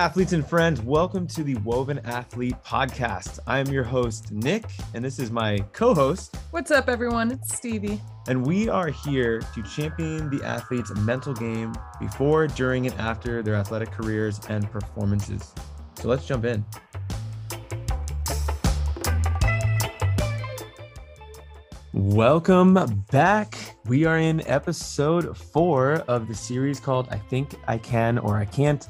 Athletes and friends, welcome to the Woven Athlete podcast. I am your host, Nick, and this is my co host. What's up, everyone? It's Stevie. And we are here to champion the athlete's mental game before, during, and after their athletic careers and performances. So let's jump in. Welcome back. We are in episode four of the series called I Think I Can or I Can't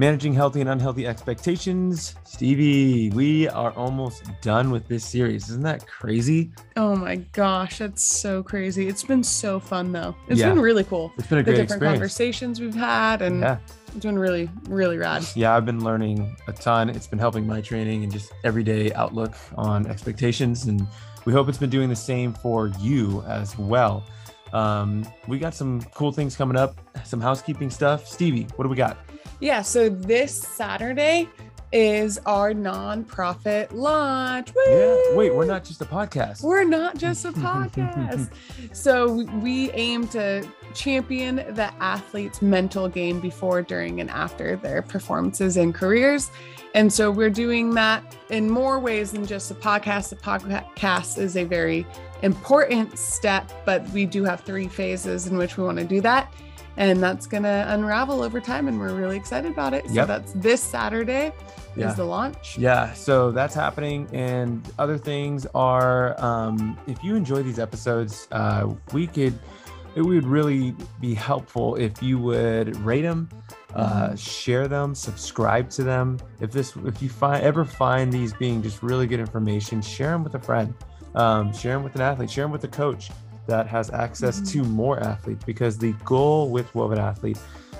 Managing Healthy and Unhealthy Expectations. Stevie, we are almost done with this series. Isn't that crazy? Oh my gosh, that's so crazy. It's been so fun though. It's Yeah. been really cool. It's been a The great different experience. conversations we've had, and Yeah. it's been really, really rad. Yeah, I've been learning a ton. It's been helping my training and just everyday outlook on expectations. And we hope it's been doing the same for you as well. Um, we got some cool things coming up, some housekeeping stuff. Stevie, what do we got? Yeah, so this Saturday is our nonprofit launch. Yeah. Wait, we're not just a podcast. We're not just a podcast. so we- we aim to champion the athlete's mental game before, during, and after their performances and careers. And so we're doing that in more ways than just a podcast. The podcast is a very important step, but we do have three phases in which we want to do that. And that's going to unravel over time. And we're really excited about it. So Yep. that's this Saturday Yeah. is the launch. Yeah, so that's happening. And other things are um, if you enjoy these episodes, uh, we could, it would really be helpful if you would rate them, uh, share them, subscribe to them. If this, if you find ever find these being just really good information, share them with a friend, um, share them with an athlete, share them with a coach that has access to more athletes because the goal with Woven Athlete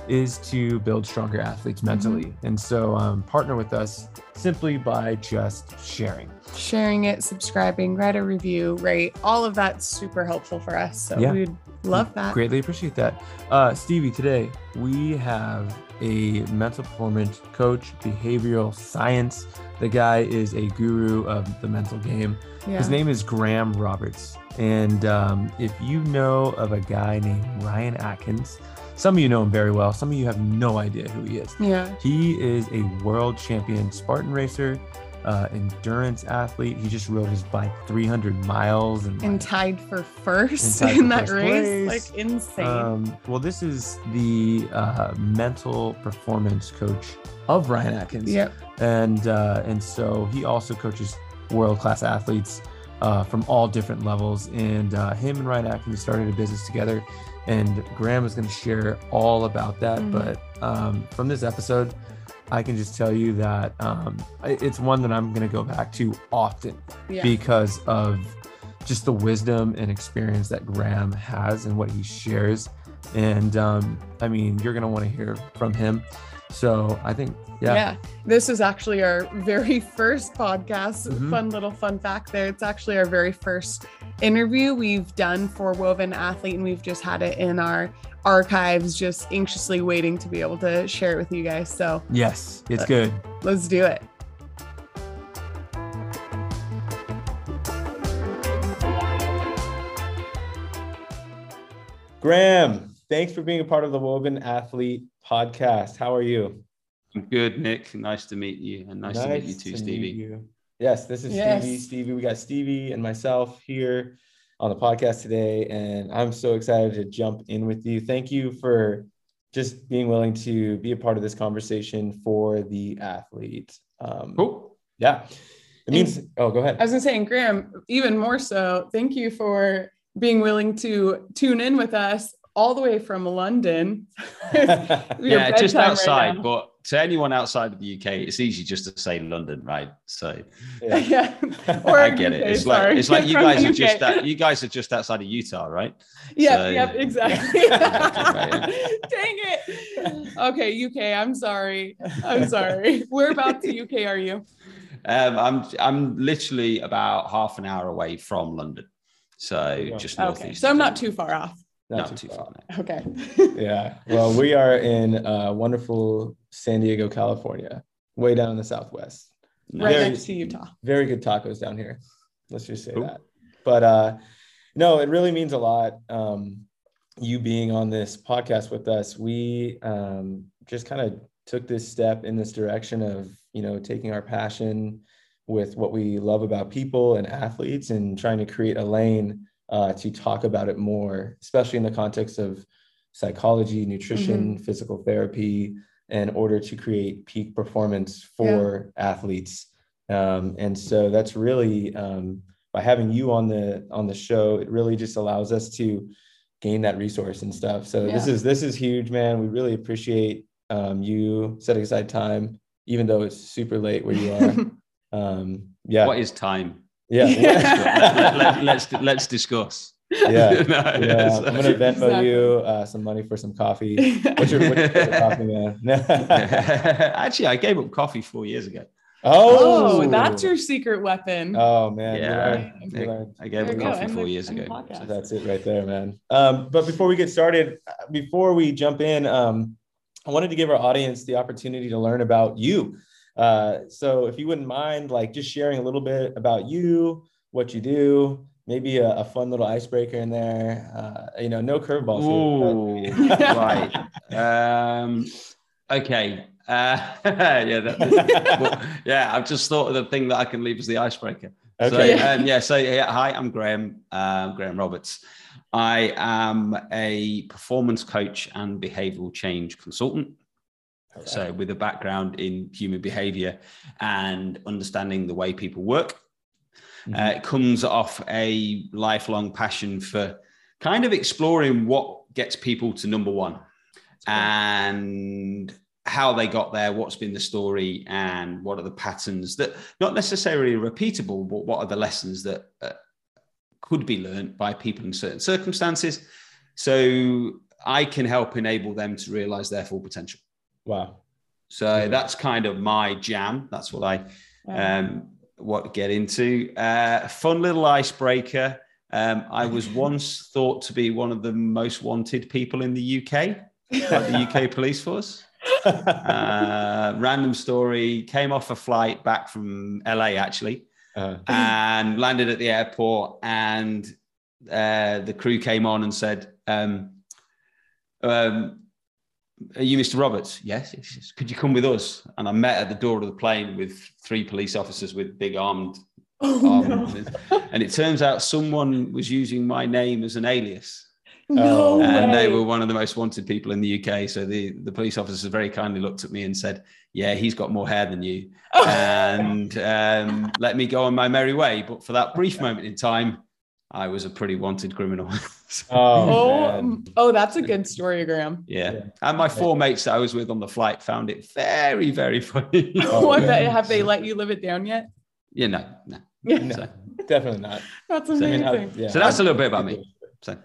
is to build stronger athletes mentally. And so um, partner with us simply by just sharing. sharing it, subscribing, write a review, rate, all of that's super helpful for us. So Yeah. we'd love that. Greatly appreciate that. Uh, Stevie, today we have a mental performance coach, behavioral science. The guy is a guru of the mental game. Yeah. His name is Graham Roberts. And um, if you know of a guy named Ryan Atkins, some of you know him very well, some of you have no idea who he is. yeah. He is a world champion Spartan racer, uh, endurance athlete. He just rode his bike 300 miles and, And like, tied for first tied in for that first race. place. Like insane. um, well, this is the uh, mental performance coach of Ryan Atkins, yep. and uh, and so he also coaches world class athletes uh, from all different levels. And uh, him and Ryan Atkins started a business together, and Graham is going to share all about that. Mhm. But um, from this episode, I can just tell you that um, it's one that I'm going to go back to often Yeah. because of just the wisdom and experience that Graham has and what he shares. And um, I mean, you're going to want to hear from him. So I think, yeah. yeah. This is actually our very first podcast. Mhm. Fun little fun fact there. It's actually our very first interview we've done for Woven Athlete, and we've just had it in our archives, just anxiously waiting to be able to share it with you guys. So Yes, it's Uh, good. let's do it. Graham, thanks for being a part of the Woven Athlete podcast. How are you? I'm good, Nick. Nice to meet you, and nice, to meet you too, Stevie. you. Yes, this is Yes. Stevie. Stevie, we got Stevie and myself here on the podcast today, and I'm so excited to jump in with you. Thank you for just being willing to be a part of this conversation for the athlete. Um, Cool. Yeah, it means. oh, go ahead. I was gonna say, and Graham, even more so, thank you for being willing to tune in with us all the way from London. Yeah, just bedtime right outside, but to anyone outside of the UK, it's easy just to say London, right? So Yeah. yeah. I get it. UK, It's like it's like you guys are just that. You guys are just outside of Utah, right? Yep, So- yep, exactly. Right. Dang it. Okay, UK, I'm sorry. I'm sorry. We're about in UK are you? Um, I'm I'm literally about half an hour away from London, so Yeah. just Okay, northeast. so I'm not too far off. Not, too far. no. Okay. Yeah. Well, we are in uh, wonderful San Diego, California, way down in the southwest. Right Very- next to Utah. Very good tacos down here. Let's just say Cool. that. But uh, no, it really means a lot. Um, you being on this podcast with us, we um, just kind of took this step in this direction of you know taking our passion with what we love about people and athletes and trying to create a lane uh, to talk about it more, especially in the context of psychology, nutrition, mm-hmm. physical therapy, in order to create peak performance for yeah. athletes. Um, and so that's really um, by having you on the on the show, it really just allows us to gain that resource and stuff. So yeah. this is this is huge, man. We really appreciate um, you setting aside time, even though it's super late where you are. um, yeah. What is time? Yeah. let, let, let's let's discuss. Yeah, no, yeah. I'm gonna Venmo exactly. you uh, some money for some coffee. What's your, what's your coffee, man? Actually, I gave up coffee four years ago. Oh, oh, that's your secret weapon. Oh man, yeah, I gave up coffee four years ago. So that's it right there, man. Um, but before we get started, before we jump in, um, I wanted to give our audience the opportunity to learn about you. Uh, so if you wouldn't mind, like just sharing a little bit about you, what you do, maybe a, a fun little icebreaker in there. Uh, you know, no curveballs. Ooh, right. Um, okay. Uh, yeah, that, well, yeah. I've just thought of the thing that I can leave as the icebreaker. Okay. So, um, yeah. So yeah, hi, I'm Graham. Uh, Graham Roberts. I am a performance coach and behavioral change consultant. Okay. So, with a background in human behavior and understanding the way people work, mm-hmm. uh, it comes off a lifelong passion for kind of exploring what gets people to number one and how they got there, what's been the story, and what are the patterns that not necessarily repeatable, but what are the lessons that uh, could be learned by people in certain circumstances. So I can help enable them to realize their full potential. Wow. So yeah. that's kind of my jam. That's what I um, what get into. Uh, fun little icebreaker. Um, I was once thought to be one of the most wanted people in the UK, like the UK police force. uh, random story came off a flight back from LA actually uh and landed at the airport and uh, the crew came on and said um, um, are you Mr. Roberts? Yes, yes, yes. Could you come with us? And I met at the door of the plane with three police officers with big armed. Oh, no. and it turns out someone was using my name as an alias. No and way. they were one of the most wanted people in the UK. So the, the police officers very kindly looked at me and said, Yeah, he's got more hair than you. and um, let me go on my merry way. But for that brief moment in time, I was a pretty wanted criminal. oh, oh, oh, that's a good story, Graham. Yeah. yeah. And my four mates that I was with on the flight found it very, very funny. oh, what, have they let you live it down yet? Yeah, no, no. Yeah. No, so, definitely not. That's amazing. So, I mean, yeah. so that's a little bit about me. So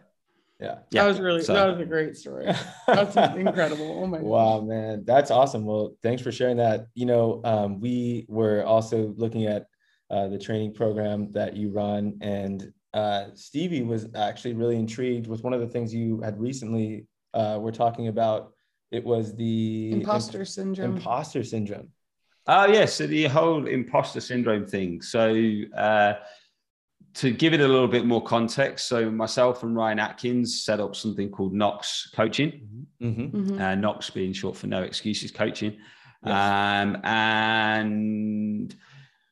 yeah. yeah. That was really so. that was a great story. That's incredible. Oh my Wow, gosh. man. That's awesome. Well, thanks for sharing that. You know, um, we were also looking at uh, the training program that you run and uh, Stevie was actually really intrigued with one of the things you had recently uh, were talking about. It was the imposter imp- syndrome. Imposter syndrome. Oh, yes. Yeah, so the whole imposter syndrome thing. So, uh, to give it a little bit more context, so myself and Ryan Atkins set up something called NOX Coaching, mm-hmm. mm-hmm. uh, NOX being short for No Excuses Coaching. Yes. Um, and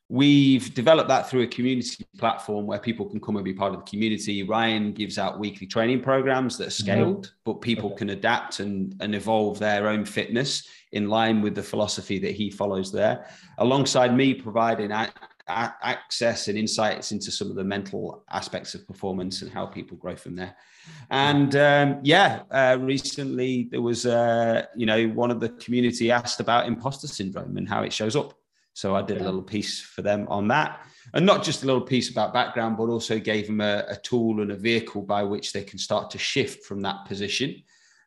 we've developed that through a community platform where people can come and be part of the community. Ryan gives out weekly training programs that are mm-hmm. scaled, mm-hmm. but people okay. can adapt and, and evolve their own fitness in line with the philosophy that he follows there, alongside me providing access and insights into some of the mental aspects of performance and how people grow from there. And um, yeah, uh, recently there was, uh, you know, one of the community asked about imposter syndrome and how it shows up. So I did a little piece for them on that. And not just a little piece about background, but also gave them a, a tool and a vehicle by which they can start to shift from that position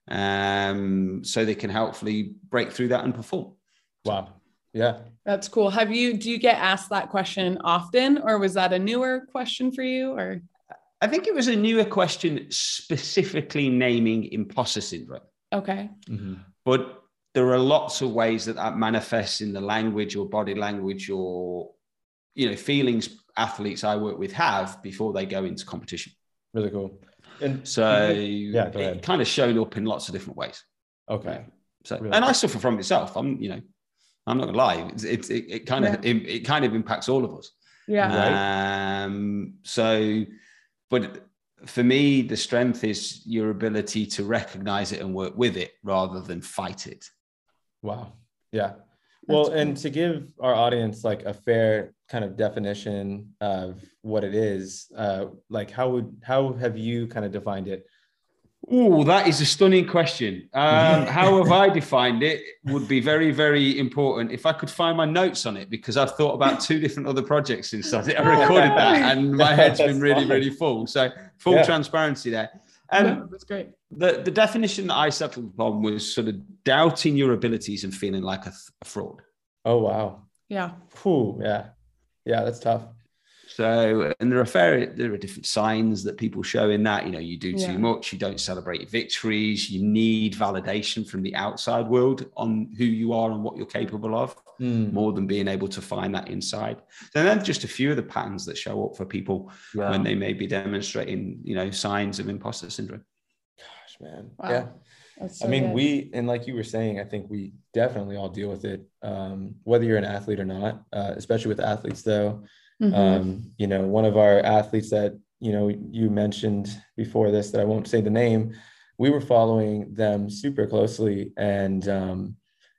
um, so they can helpfully break through that and perform. Wow. Yeah. That's cool. Have you do you get asked that question often or was that a newer question for you or I think it was a newer question specifically naming imposter syndrome. Okay. Mm-hmm. But there are lots of ways that that manifests in the language or body language or you know feelings athletes I work with have before they go into competition. Really cool. And so yeah, it kind of shown up in lots of different ways. Okay. So, Really? and I suffer from it myself. I'm, you know, I'm not gonna lie. It's, it's it, it kind of it, it kind of impacts all of us. Yeah. Um, so, but for me, the strength is your ability to recognize it and work with it rather than fight it. Wow. Yeah. Well, That's and to give our audience like a fair kind of definition of what it is, uh, like how would how have you kind of defined it? Oh, that is a stunning question. Um, how have I defined it would be very, very important if I could find my notes on it because I've thought about two different other projects since I recorded that and my head's been really, really full. So full Yeah. transparency there. Yeah, Um, that's great. the, the definition that I settled upon was sort of doubting your abilities and feeling like a, th- a fraud. Oh wow. Yeah. Whew, yeah. Yeah, that's tough. So, and there are fair, there are different signs that people show in that. You know, you do too Yeah. much, you don't celebrate your victories, you need validation from the outside world on who you are and what you're capable of, Mm, more than being able to find that inside. So then just a few of the patterns that show up for people yeah. when they may be demonstrating, you know, signs of imposter syndrome. Gosh, man. Wow. Yeah. That's I mean, good. we and like you were saying, I think we definitely all deal with it, um, whether you're an athlete or not. Uh, especially with athletes, though. Mhm. Um, you know, one of our athletes that you know you mentioned before this that I won't say the name. We were following them super closely, and um,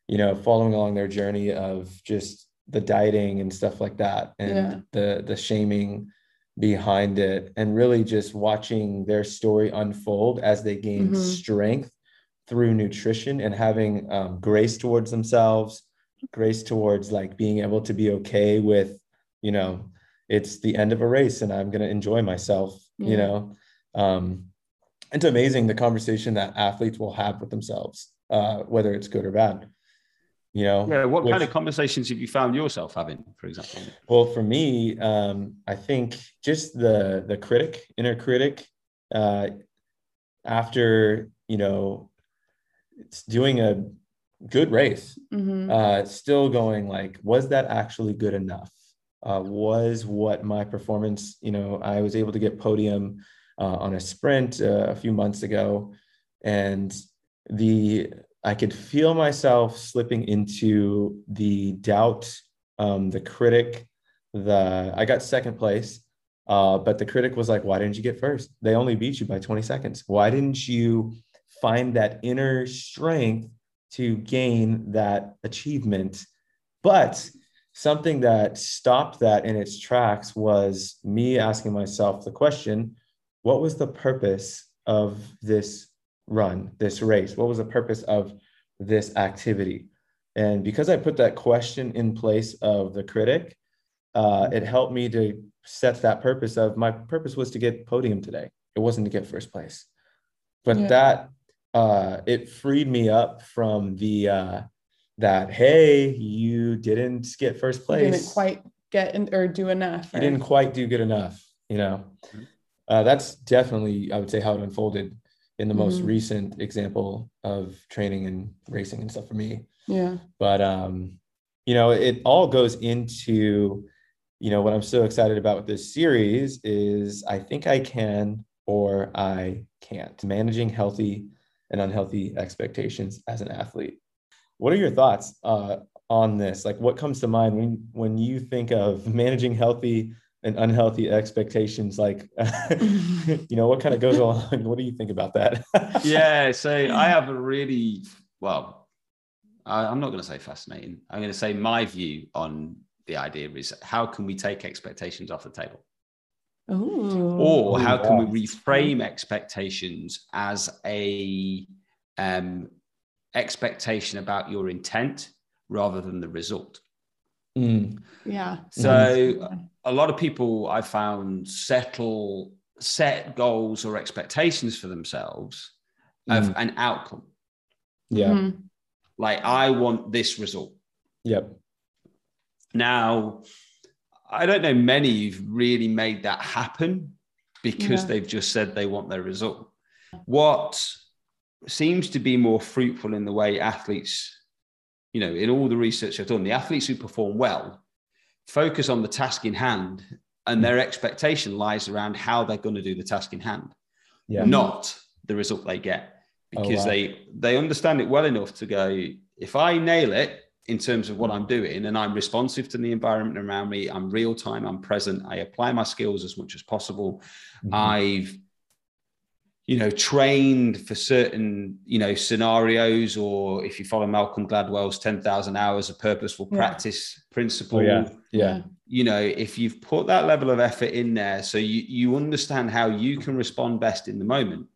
you know, following along their journey of just the dieting and stuff like that, and Yeah. the the shaming behind it, and really just watching their story unfold as they gain Mhm. strength through nutrition and having um, grace towards themselves, grace towards like being able to be okay with, you know, it's the end of a race and I'm going to enjoy myself, you know. Um, it's amazing the conversation that athletes will have with themselves, uh, whether it's good or bad. You know, Yeah. What kind of conversations have you found yourself having, for example? well, for me, um, I think just the the critic, inner critic, uh, after you know, it's doing a good race, Mhm. uh, still going like, was that actually good enough? Uh, was what my performance, you know, I was able to get podium uh, on a sprint uh, a few months ago, and the I could feel myself slipping into the doubt, um, the critic, the I got second place, uh, but the critic was like, "Why didn't you get first? They only beat you by 20 seconds. Why didn't you find that inner strength to gain that achievement?" But something that stopped that in its tracks was me asking myself the question what was the purpose of this run, this race? What was the purpose of this activity? And because I put that question in place of the critic, uh, it helped me to set that purpose of my purpose was to get podium today. It wasn't to get first place. But Yeah. that uh, it freed me up from the uh, that hey, you didn't get first You place didn't quite get in or do enough. you didn't quite do good enough you know Mhm. uh, that's definitely i would say how it unfolded in the most Mhm. recent example of training and racing and stuff for me Yeah. but um you know it all goes into you know what i'm so excited about with this series is i think i can or i can't managing healthy and unhealthy expectations as an athlete what are your thoughts uh, on this? Like what comes to mind when when you think of managing healthy and unhealthy expectations? Like you know what kind of goes along? What do you think about that? Yeah, so I have a really well, I, I'm not going to say fascinating. I'm going to say my view on the idea is how can we take expectations off the table, Ooh. or how can we reframe expectations as a um, expectation about your intent rather than the result. Mm, yeah. So a lot of people I found settle set goals or expectations for themselves of Mm. an outcome. yeah Mhm. Like I want this result. yep Now, I don't know many who've really made that happen because Yeah. they've just said they want their result. What seems to be more fruitful in the way athletes, you know, in all the research I've done, the athletes who perform well focus on the task in hand and their expectation lies around how they're going to do the task in hand, yeah not the result they get. oh, because oh, wow. they they understand it well enough to go if I nail it in terms of what I'm doing and I'm responsive to the environment around me, I'm real time, I'm present, I apply my skills as much as possible. Mm-hmm. I've you know trained for certain you know scenarios or if you follow malcolm gladwell's 10000 hours of purposeful yeah. practice principle oh, yeah. Yeah. You know if you've put that level of effort in there so you you understand how you can respond best in the moment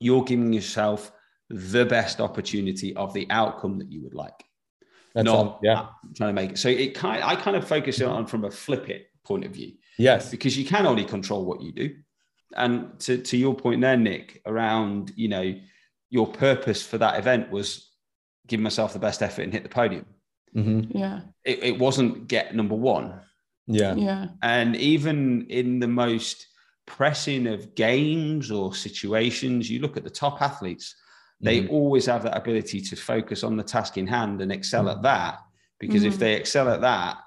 you're giving yourself the best opportunity of the outcome that you would like. That's not all, yeah. Trying to make it so it kind i kind of focus on from a flip it point of view. Yes. Because you can only control what you do and to, to your point there, Nick, around, you know, your purpose for that event was give myself the best effort and hit the podium. Mm-hmm. Yeah. It, it wasn't get number one. Yeah. Yeah. And even in the most pressing of games or situations, you look at the top athletes, they mm-hmm. always have that ability to focus on the task in hand and excel mm-hmm. at that. Because if mm-hmm. they excel at that,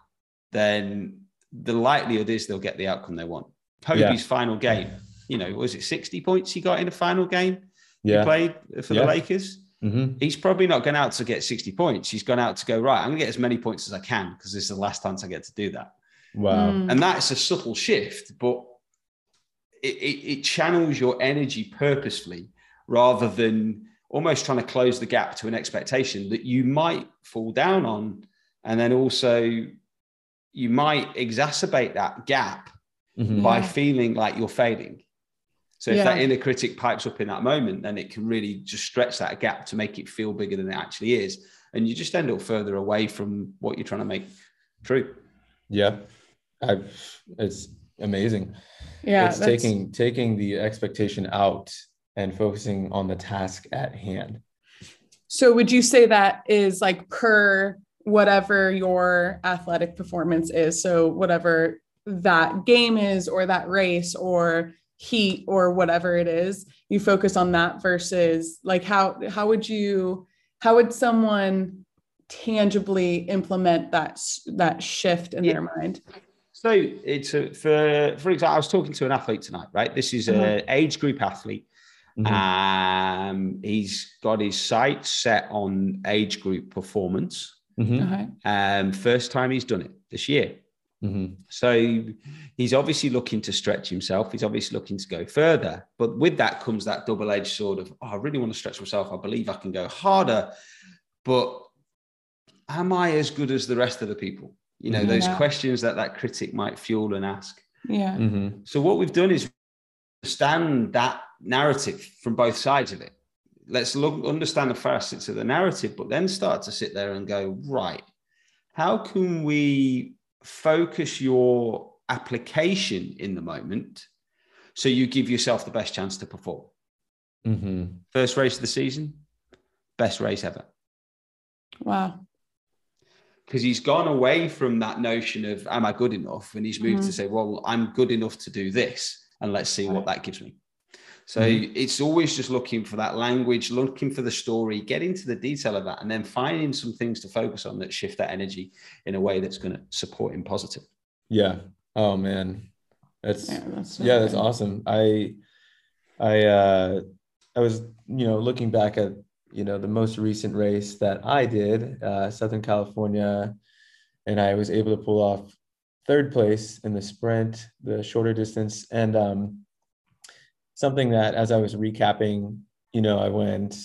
then the likelihood is they'll get the outcome they want. Kobe's yeah. final game you know, was it 60 points he got in the final game? Yeah. He played for yeah. the Lakers. Mm-hmm. He's probably not gone out to get 60 points. He's gone out to go, right, I'm going to get as many points as I can because this is the last chance I get to do that. Wow. Mm. And that's a subtle shift, but it, it, it channels your energy purposefully rather than almost trying to close the gap to an expectation that you might fall down on. And then also, you might exacerbate that gap mm-hmm. by feeling like you're failing. So if yeah. that inner critic pipes up in that moment, then it can really just stretch that gap to make it feel bigger than it actually is. And you just end up further away from what you're trying to make true. Yeah. I, it's amazing. Yeah. It's taking taking the expectation out and focusing on the task at hand. So would you say that is like per whatever your athletic performance is? So whatever that game is or that race or heat or whatever it is you focus on that versus like how how would you how would someone tangibly implement that that shift in yeah. their mind so it's a, for for example i was talking to an athlete tonight right this is mm-hmm. an age group athlete mm-hmm. um he's got his sights set on age group performance mm-hmm. okay. um first time he's done it this year Mm-hmm. So he's obviously looking to stretch himself. He's obviously looking to go further. But with that comes that double edged sword of, oh, I really want to stretch myself. I believe I can go harder. But am I as good as the rest of the people? You know, those questions that that critic might fuel and ask. Yeah. Mm-hmm. So what we've done is understand that narrative from both sides of it. Let's look, understand the facets of the narrative, but then start to sit there and go, right, how can we focus your application in the moment so you give yourself the best chance to perform. Mm-hmm. First race of the season, best race ever. Wow. Because he's gone away from that notion of, am I good enough? And he's moved mm-hmm. to say, well, I'm good enough to do this. And let's see right. what that gives me. So mm-hmm. it's always just looking for that language, looking for the story, get into the detail of that, and then finding some things to focus on that shift that energy in a way that's going to support him positive. Yeah. Oh man, that's yeah, that's, yeah, that's awesome. I I uh I was you know looking back at you know the most recent race that I did, uh, Southern California, and I was able to pull off third place in the sprint, the shorter distance, and um something that as I was recapping, you know, I went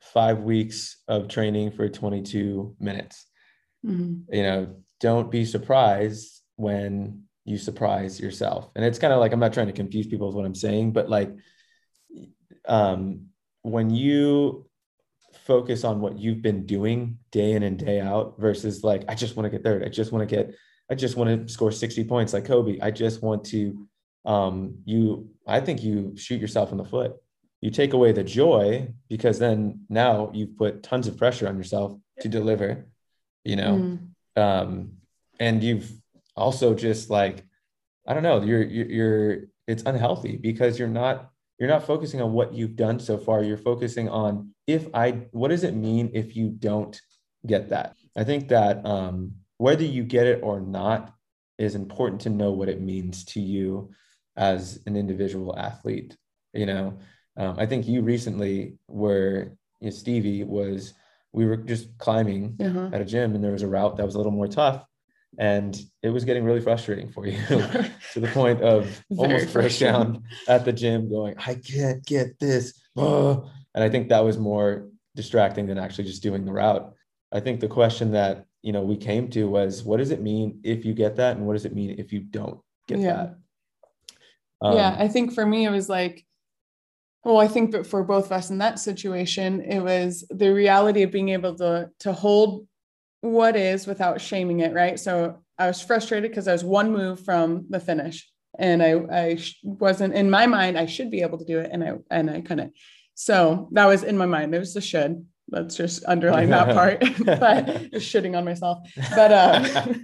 five weeks of training for 22 minutes. Mm-hmm. You know, don't be surprised when you surprise yourself. And it's kind of like I'm not trying to confuse people with what I'm saying, but like um when you focus on what you've been doing day in and day out versus like I just want to get third. I just want to get I just want to score 60 points like Kobe. I just want to um, you I think you shoot yourself in the foot. You take away the joy because then now you've put tons of pressure on yourself to deliver, you know, mm. um, and you've also just like I don't know, you're, you're you're it's unhealthy because you're not you're not focusing on what you've done so far. You're focusing on if I what does it mean if you don't get that? I think that um, whether you get it or not is important to know what it means to you as an individual athlete you know um, I think you recently were you know, Stevie was we were just climbing Uh-huh. at a gym and there was a route that was a little more tough and it was getting really frustrating for you to the point of almost breakdown at the gym going i can't get this oh. and i think that was more distracting than actually just doing the route i think the question that you know we came to was what does it mean if you get that and what does it mean if you don't get Yeah. that Um, yeah, I think for me it was like, well, I think that for both of us in that situation, it was the reality of being able to to hold what is without shaming it, right? So I was frustrated because I was one move from the finish, and I I sh- wasn't in my mind I should be able to do it, and I and I couldn't. So that was in my mind. It was the should. Let's just underline that part, but just shitting on myself. But uh,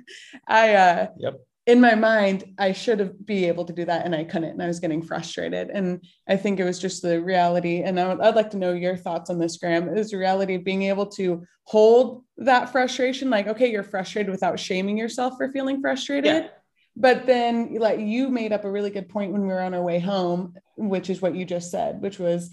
I uh, Yep. In my mind, I should have be able to do that and I couldn't. And I was getting frustrated. And I think it was just the reality. And I would, I'd like to know your thoughts on this, Graham. Is the reality of being able to hold that frustration? Like, okay, you're frustrated without shaming yourself for feeling frustrated. Yeah. But then like you made up a really good point when we were on our way home, which is what you just said, which was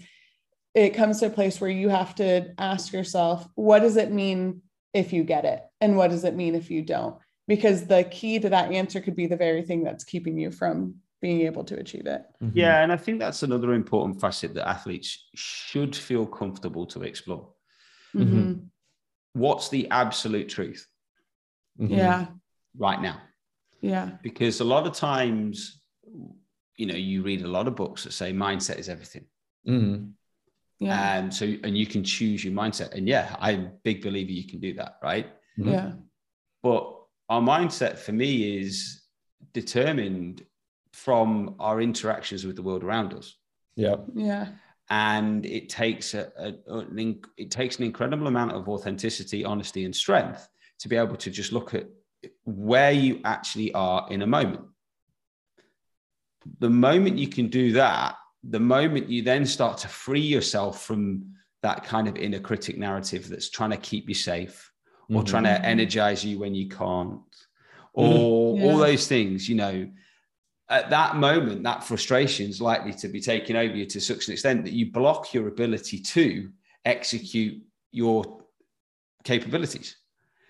it comes to a place where you have to ask yourself, what does it mean if you get it? And what does it mean if you don't? Because the key to that answer could be the very thing that's keeping you from being able to achieve it. Mhm. Yeah, and I think that's another important facet that athletes should feel comfortable to explore. Mhm. Mhm. What's the absolute truth Mhm. Yeah. right now? Yeah. Because a lot of times, you know, you read a lot of books that say mindset is everything. Mhm. Yeah. And so, and you can choose your mindset. And yeah, I'm a big believer you can do that, right? Mhm. yeah. But our mindset for me is determined from our interactions with the world around us. Yep. Yeah. and it takes a, a- an in- it takes an incredible amount of authenticity, honesty, and strength to be able to just look at where you actually are in a moment. The moment you can do that, the moment you then start to free yourself from that kind of inner critic narrative that's trying to keep you safe or Mhm. trying to energize you when you can't, or Yeah. all those things, you know, at that moment, that frustration is likely to be taken over you to such an extent that you block your ability to execute your capabilities.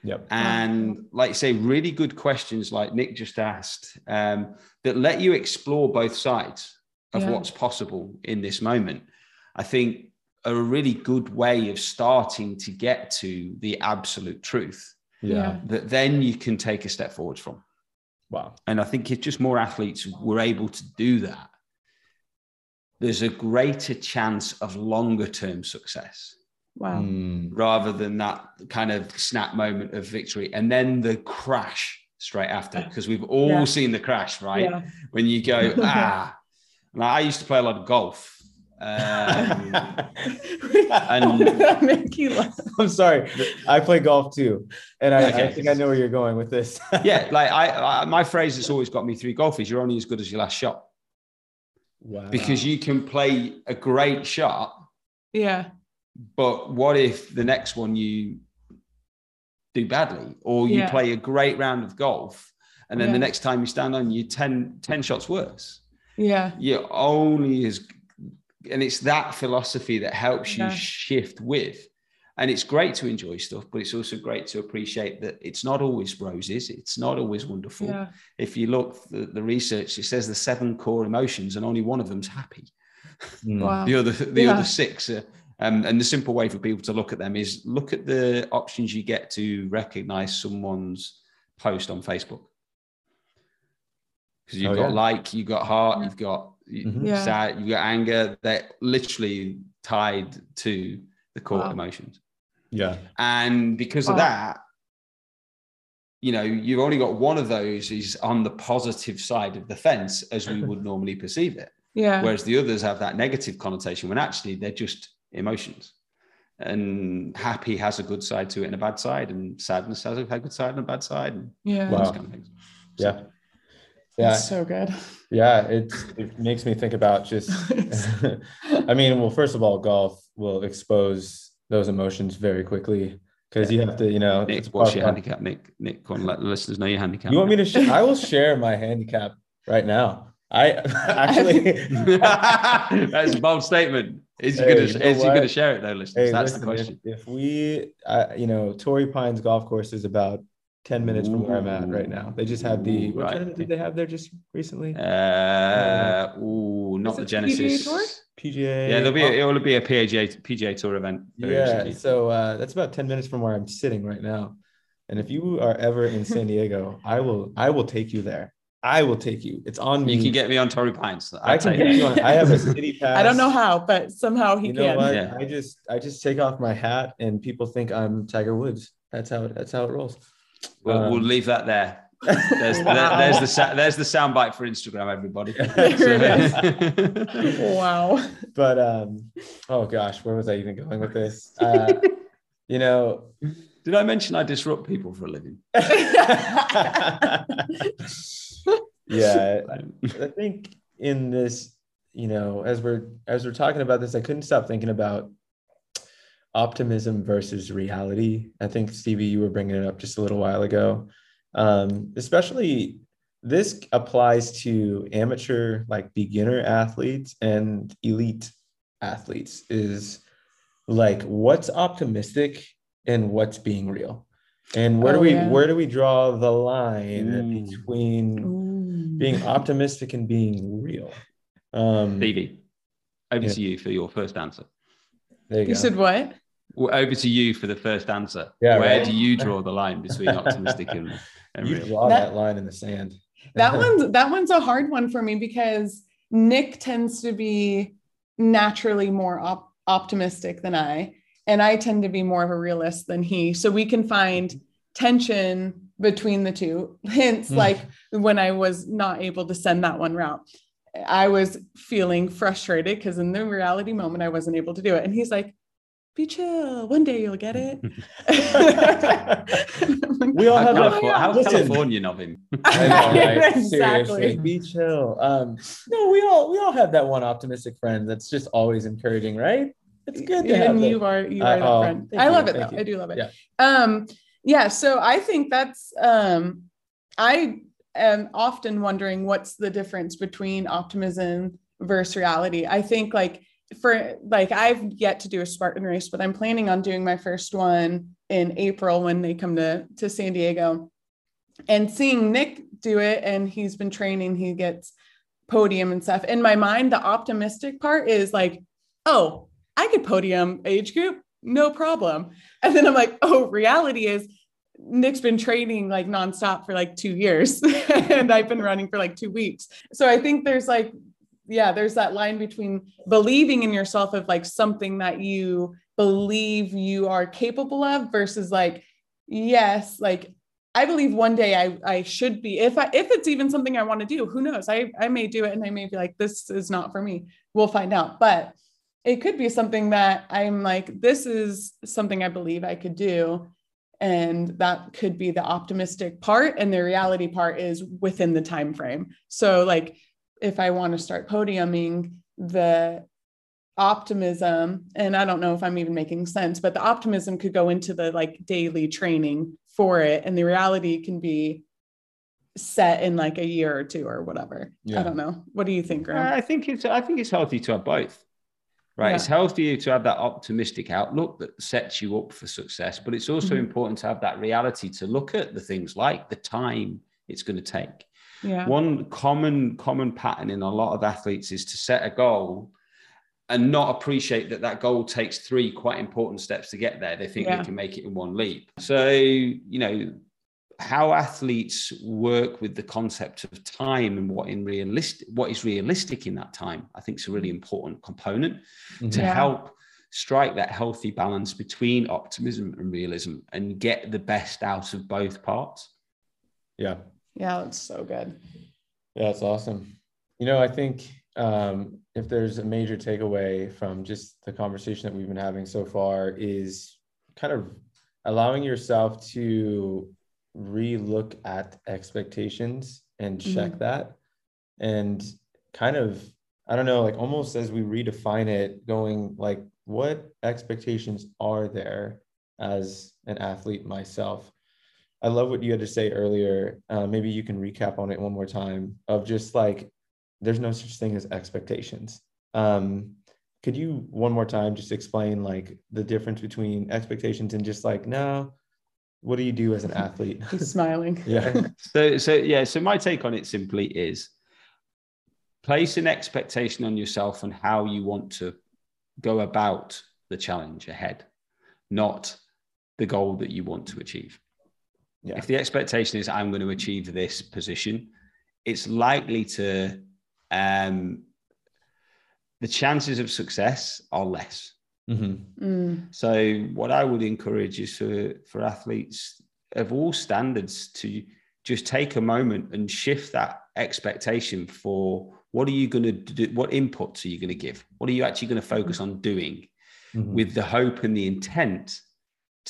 Yep. And like you say, really good questions like Nick just asked um, that let you explore both sides of Yeah. what's possible in this moment. I think are a really good way of starting to get to the absolute truth Yeah. that then you can take a step forwards from. Wow. And I think if just more athletes were able to do that, there's a greater chance of longer term success Wow. Mm. rather than that kind of snap moment of victory and then the crash straight after. Because we've all Yeah. seen the crash, right? Yeah. When you go, ah, and I used to play a lot of golf. Um, How did that make you laugh? I'm sorry. I play golf too, and I, I think I know where you're going with this. yeah, like I, I, my phrase that's always got me through golf is you're only as good as your last shot wow. because you can play a great shot Yeah. But what if the next one you do badly, or you Yeah. play a great round of golf, and then Yeah. the next time you stand on, you 10, 10 shots worse? Yeah. You're only as, and it's that philosophy that helps you Yeah. shift with. And it's great to enjoy stuff, but it's also great to appreciate that it's not always roses. It's not always wonderful. Yeah. If you look the, the research, it says the seven core emotions, and only one of them's happy Mm. Wow. the other the Yeah. other six are, um, and the simple way for people to look at them is look at the options you get to recognize someone's post on facebook because you've Oh, got yeah. like you've got heart Yeah. you've got Mhm. Yeah. sad you've got anger they're literally tied to the core Wow. emotions Yeah. and because of that you know you've only got one of those is on the positive side of the fence as we would normally perceive it Yeah. whereas the others have that negative connotation when actually they're just emotions and happy has a good side to it and a bad side and sadness has a good side and a bad side and yeah. Wow. those kind of things Yeah. Yeah. That's so good. Yeah. It's, it makes me think about just, I mean, well, first of all, golf will expose those emotions very quickly because you have to, you know, nick it's what's part- your handicap nick nick go on let the listeners know your handicap You want me to? Sh- I will share my handicap right now. I actually That's a bold statement. Is he gonna you know is he gonna share it though, listeners? Hey, That's listen, the question. If, if we, uh, you know, Torrey Pines Golf Course is about 10 minutes from where I'm at right now. They just had the, Ooh, what right. tournament did they have there just recently? Uh, ooh, not Is the it the PGA Genesis. Tour? PGA. Yeah, there'll be a, it will be a PGA PGA Tour event. yeah. recently. So uh, that's about 10 minutes from where I'm sitting right now. And if you are ever in San Diego, I will, I will take you there. I will take you. It's on me. You can get me on Torrey Pines. I I'll can get you on. I have a city pass. I don't know how, but somehow he you know can. what? Yeah. I just I just take off my hat and people think I'm Tiger Woods. That's how it that's how it rolls. We'll, we'll Um, leave that there. There's, Wow. there- there's the sa- there's the soundbite for Instagram, everybody. There wow. but um, oh gosh, where was I even going with this? Uh, you know, Did I mention I disrupt people for a living? yeah, I think in this, you know, as we're as we're talking about this, I couldn't stop thinking about optimism versus reality. I think Stevie, you were bringing it up just a little while ago. Um, especially this applies to amateur, like beginner athletes and elite athletes. Is like what's optimistic and what's being real, and where Oh, do we yeah. where do we draw the line Ooh. between Ooh. being optimistic and being real. Um, Stevie, over Yeah. to you for your first answer. there you You go. said what? Well, over to you for the first answer. Yeah, Where right. do you draw the line between optimistic and, and you real? draw That- that, line in the sand. That one's that one's a hard one for me because Nick tends to be naturally more op- optimistic than I, and I tend to be more of a realist than he. So we can find tension between the two. Hence, Hmm. like when I was not able to send that one route, I was feeling frustrated because in the reality moment I wasn't able to do it, and he's like. Be chill. One day you'll get it. We all How, have that- Calif- how Listen. Californian of him. I know, right? exactly. Be chill. Um, no, we all we all have that one optimistic friend that's just always encouraging, right? It's good to have and that. you are you I- are that oh, friend. thank I you, love it though. you. I do love it. Yeah. Um yeah, so I think that's um I am often wondering what's the difference between optimism versus reality. I think like for like I've yet to do a Spartan race, but I'm planning on doing my first one in April when they come to to San Diego. And seeing Nick do it and he's been training, he gets podium and stuff. In my mind, the optimistic part is like, oh, I could podium age group, no problem. And then I'm like, oh, reality is Nick's been training like nonstop for like two years and I've been running for like two weeks. So I think there's like, yeah, there's that line between believing in yourself of like something that you believe you are capable of versus like, yes, like I believe one day I, I should be, if I, if it's even something I want to do, who knows? I, I may do it and I may be like, this is not for me. We'll find out. But it could be something that I'm like, this is something I believe I could do. And that could be the optimistic part. And the reality part is within the time frame. So like if I want to start podiuming, the optimism, and I don't know if I'm even making sense, but the optimism could go into the like daily training for it. And the reality can be set in like a year or two or whatever. Yeah. I don't know. What do you think, Graham? I think it's I think it's healthy to have both. Right. Yeah. It's healthy to have that optimistic outlook that sets you up for success, but it's also Mhm. important to have that reality to look at the things like the time it's going to take. Yeah. One common common pattern in a lot of athletes is to set a goal and not appreciate that that goal takes three quite important steps to get there. They think Yeah. they can make it in one leap. So, you know, how athletes work with the concept of time and what in realistic what is realistic in that time, I think is a really important component to Mhm. Yeah. help strike that healthy balance between optimism and realism and get the best out of both parts. Yeah. Yeah, that's so good. Yeah, that's awesome. You know, I think um, if there's a major takeaway from just the conversation that we've been having so far is kind of allowing yourself to re-look at expectations and check that and kind of i don't know like almost as we redefine it going like what expectations are there as an athlete myself I love what you had to say earlier. Uh, maybe you can recap on it one more time of just like there's no such thing as expectations. Um, could you one more time just explain like the difference between expectations and just like no what do you do as an athlete he's smiling yeah so so yeah so my take on it simply is place an expectation on yourself and how you want to go about the challenge ahead not the goal that you want to achieve yeah. If the expectation is i'm going to achieve this position it's likely to um the chances of success are less. Mm-hmm. Mm, so what I would encourage is for for athletes of all standards to just take a moment and shift that expectation for what are you going to do what inputs are you going to give? What are you actually going to focus on doing Mhm. with the hope and the intent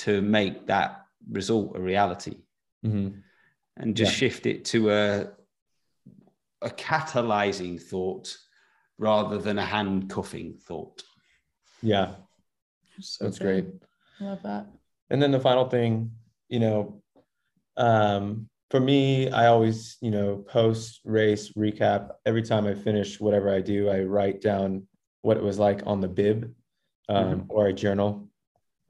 to make that result a reality Mhm. and just Yeah. shift it to a a catalyzing thought rather than a handcuffing thought yeah so that's good. great I love that. and then the final thing you know um for me i always you know post race recap every time i finish whatever i do i write down what it was like on the bib um, or i journal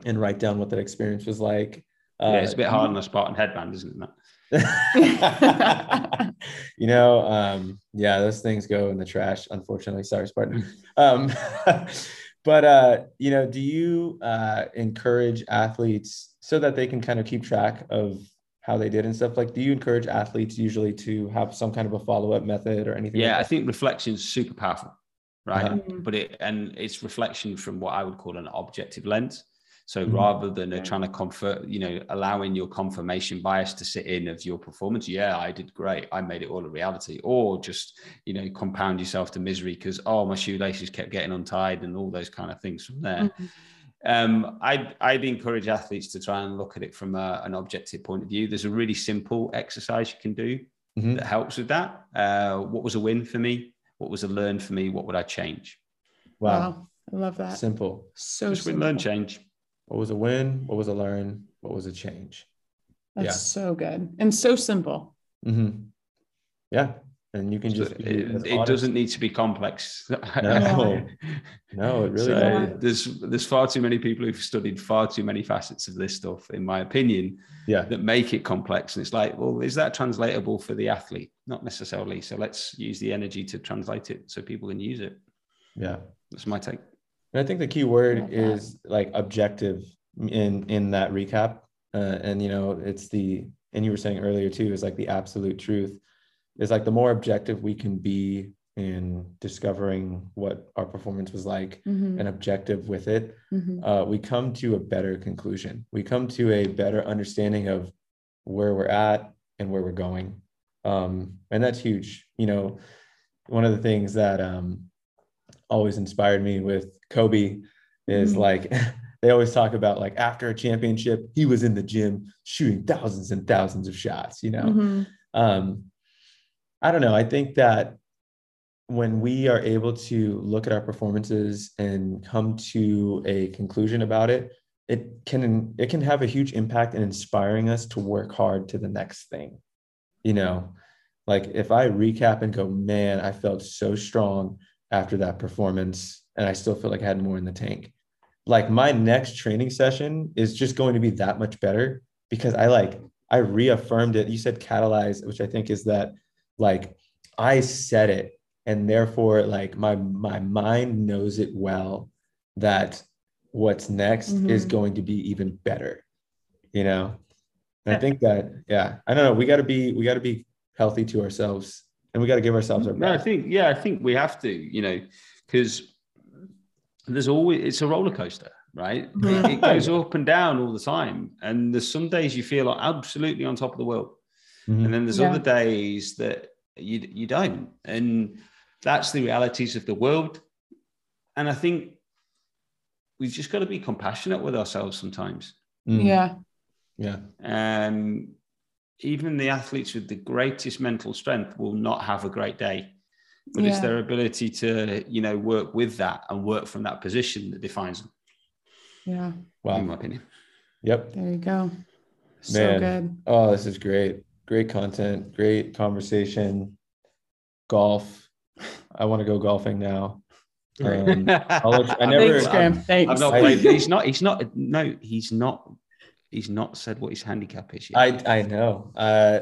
and write down what that experience was like yeah it's a bit Uh, hard on the spot and headband isn't it you know, um, yeah, those things go in the trash, unfortunately. Sorry, Spartan. Um, but uh, you know, do you uh, encourage athletes so that they can kind of keep track of how they did and stuff? Like, do you encourage athletes usually to have some kind of a follow-up method or anything? yeah i think reflection is super powerful right Uh-huh. Mm. but it and it's reflection from what i would call an objective lens so Mhm. rather than Yeah. trying to convert you know allowing your confirmation bias to sit in of your performance yeah i did great i made it all a reality or just you know compound yourself to misery because oh my shoelaces kept getting untied and all those kind of things from there Mhm. um, I'd, I'd encourage athletes to try and look at it from a, an objective point of view. There's a really simple exercise you can do Mhm. that helps with that. Uh, what was a win for me? What was a learn for me? What would I change? Wow. Wow. I love that. Simple. So Just win, learn, simple. change. What was a win? What was a learn? What was a change? That's Yeah. so good and so simple. hmm Yeah. And you can just be as it, it doesn't need to be complex. No. No, it really so doesn't. there's there's far too many people who've studied far too many facets of this stuff, in my opinion, Yeah. that make it complex. And it's like, well, is that translatable for the athlete? Not necessarily. So let's use the energy to translate it so people can use it. Yeah. That's my take. And I think the key word that. is like objective in in that recap. Uh, and you know, it's the and you were saying earlier too is like the absolute truth is like the more objective we can be in discovering what our performance was like Mhm. and objective with it, Mhm. uh, we come to a better conclusion. We come to a better understanding of where we're at and where we're going. Um, and that's huge. You know, one of the things that um, always inspired me with Kobe is Mhm. like, they always talk about like after a championship, he was in the gym shooting thousands and thousands of shots, you know? Mhm. um, I don't know. I think that when we are able to look at our performances and come to a conclusion about it, it can it can have a huge impact in inspiring us to work hard to the next thing. You know, like if I recap and go, man, I felt so strong after that performance, and I still feel like I had more in the tank. Like my next training session is just going to be that much better because I like I reaffirmed it. You said catalyze, which I think is that like I said it and therefore like my my mind knows it well that what's next is Mhm. going to be even better. You know? And I think that yeah, I don't know, we got to be we got to be healthy to ourselves and we got to give ourselves our No, I think, yeah, I think we have to, you know, because there's always, it's a roller coaster, right? It, it goes up and down all the time. And there's some days you feel like absolutely on top of the world. Mhm. And then there's Yeah. other days that you, you don't. And that's the realities of the world. And I think we've just got to be compassionate with ourselves sometimes. Mm. Yeah. Yeah. Um, even the athletes with the greatest mental strength will not have a great day. But it's their ability to, you know, work with that and work from that position that defines them, Yeah. in Wow. my opinion. Yep. There you go. So Man. good. Oh, this is great. Great content, great conversation. Golf, I want to go golfing now. Um, I'll let I never- Thanks, Graham. I've not played. He's not. He's not. No, he's not. He's not said what his handicap is yet. I I know. Uh,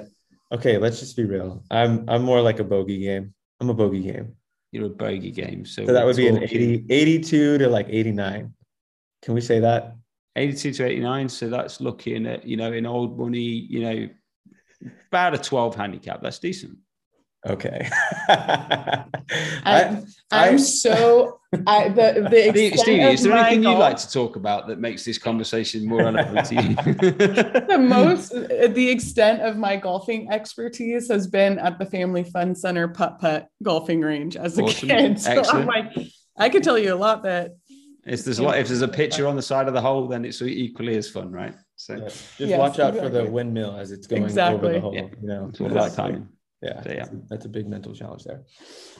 okay, let's just be real. I'm I'm more like a bogey game. I'm a bogey game. You're a bogey game, so, So that would be an talking 80, 82 to like 89. Can we say that? 82 to 89. So that's looking at you know in old money, you know, about a 12 handicap. That's decent. Okay. I, I, I'm so I the the Steve- extent Stevie, is there anything you'd like to talk about that makes this conversation more relevant to you? the most uh, the extent of my golfing expertise has been at the family fun center putt putt golfing range as a Awesome. kid so Excellent. i'm like i could tell you a lot that If there's a lot, if there's a picture on the side of the hole, then it's equally as fun, right? So Yeah, Just Yes, watch out for the windmill as it's going over the hole. Yeah. You know, it's all about That's- timing. Yeah, So, yeah. that's a- that's a big mental challenge there.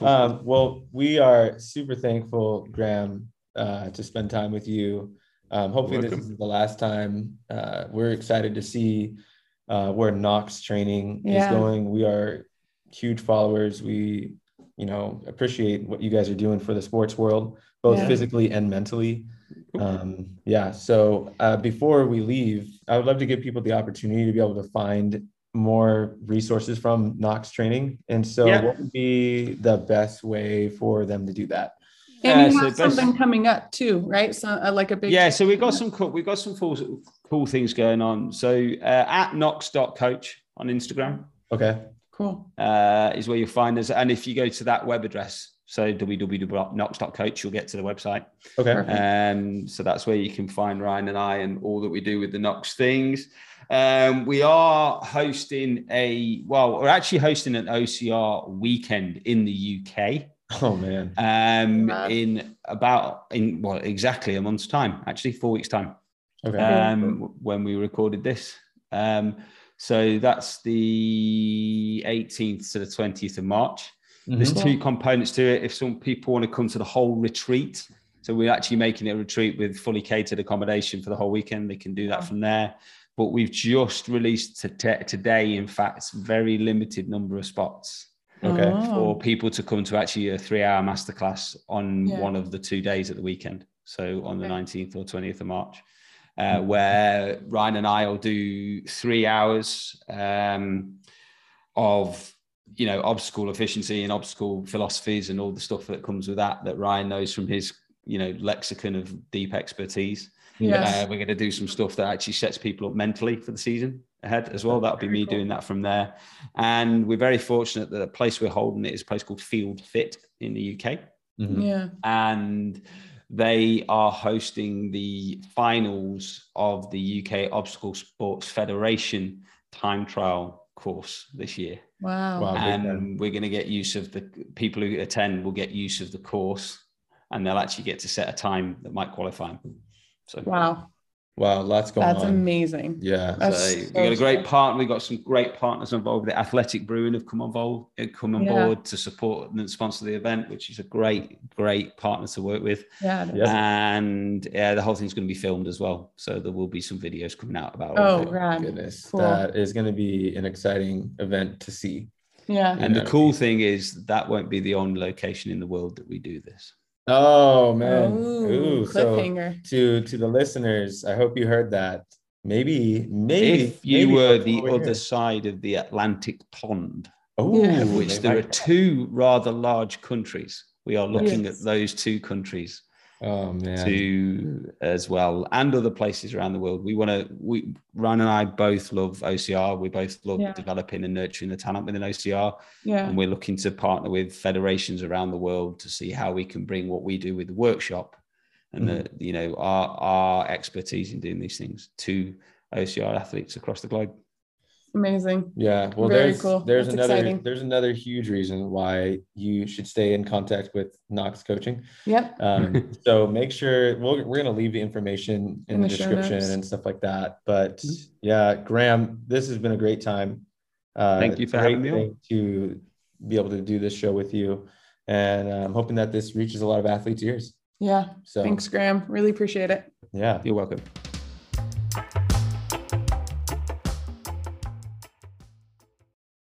Um, well, we are super thankful, Graham, uh, to spend time with you. Um, hopefully, this is the last time. Uh, we're excited to see uh, where NOX training Yeah. is going. We are huge followers. We, you know, appreciate what you guys are doing for the sports world, both Yeah. physically and mentally. Um, yeah. So uh, before we leave, I would love to give people the opportunity to be able to find more resources from NOX training. And so, Yeah. what would be the best way for them to do that? and Uh, you so have best- something coming up too right so uh, like a big Yeah, so we've got some cool, we've got some cool, cool things going on. So uh, at nox.coach on Instagram Okay. cool uh, is where you'll find us. And if you go to that web address, so www.nox.coach, you'll get to the website. Okay. Um, so that's where you can find Ryan and I and all that we do with the NOX things. Um, we are hosting a well, we're actually hosting an OCR weekend in the UK. Oh man. Um, Wow. in about in well, exactly a month's time, actually four weeks time. Okay. Um, when we recorded this. Um, so that's the 18th to the 20th of March. There's Mhm. two components to it. If some people want to come to the whole retreat, so we're actually making it a retreat with fully catered accommodation for the whole weekend. They can do that from there. But we've just released to today, in fact, very limited number of spots Okay. Oh. for people to come to actually a three-hour masterclass on Yeah. one of the two days at the weekend. So on the Okay. 19th or 20th of March, uh, where Ryan and I will do three hours um, of you know obstacle efficiency and obstacle philosophies and all the stuff that comes with that that Ryan knows from his you know lexicon of deep expertise. Yes Uh, we're going to do some stuff that actually sets people up mentally for the season ahead as well. That'll be me cool. doing that from there. And we're very fortunate that the place we're holding it is a place called Field Fit in the UK. Mhm. yeah And they are hosting the finals of the UK Obstacle Sports Federation time trial course this year. wow, Wow. And we're going to get use of the people who attend will get use of the course and they'll actually get to set a time that might qualify them. So wow. Wow. Lots going that's on. That's amazing Yeah. That's so we so got a great cool. partner. We've got some great partners involved. The Athletic Brewing have come on board, come on Yeah. board to support and sponsor the event, which is a great, great partner to work with. yeah it is. Yep. And yeah, the whole thing's going to be filmed as well, so there will be some videos coming out about. all oh of it. rad Goodness. Cool. That is going to be an exciting event to see. yeah And the Yeah. cool thing is that won't be the only location in the world that we do this. Oh man. Ooh, Ooh, so to to the listeners, I hope you heard that. Maybe, maybe if you maybe were folks the over other here. side of the Atlantic pond, oh, Yeah. of which there are two rather large countries, we are looking Yes. at those two countries. Oh to as well and other places around the world. We want to. We Ryan and I both love OCR. We both love Yeah. developing and nurturing the talent within OCR, yeah and we're looking to partner with federations around the world to see how we can bring what we do with the workshop and the mm-hmm. you know our our expertise in doing these things to OCR athletes across the globe. Amazing Yeah, well, Very there's cool. there's That's another exciting. there's another huge reason why you should stay in contact with NOX Coaching. yep Um, so make sure we'll, we're going to leave the information in, In the, the description notes. and stuff like that. But Mhm. yeah, Graham, this has been a great time. Uh, Thank you for having me To be able to do this show with you, and I'm hoping that this reaches a lot of athletes' ears. yeah So thanks graham really appreciate it yeah, You're welcome.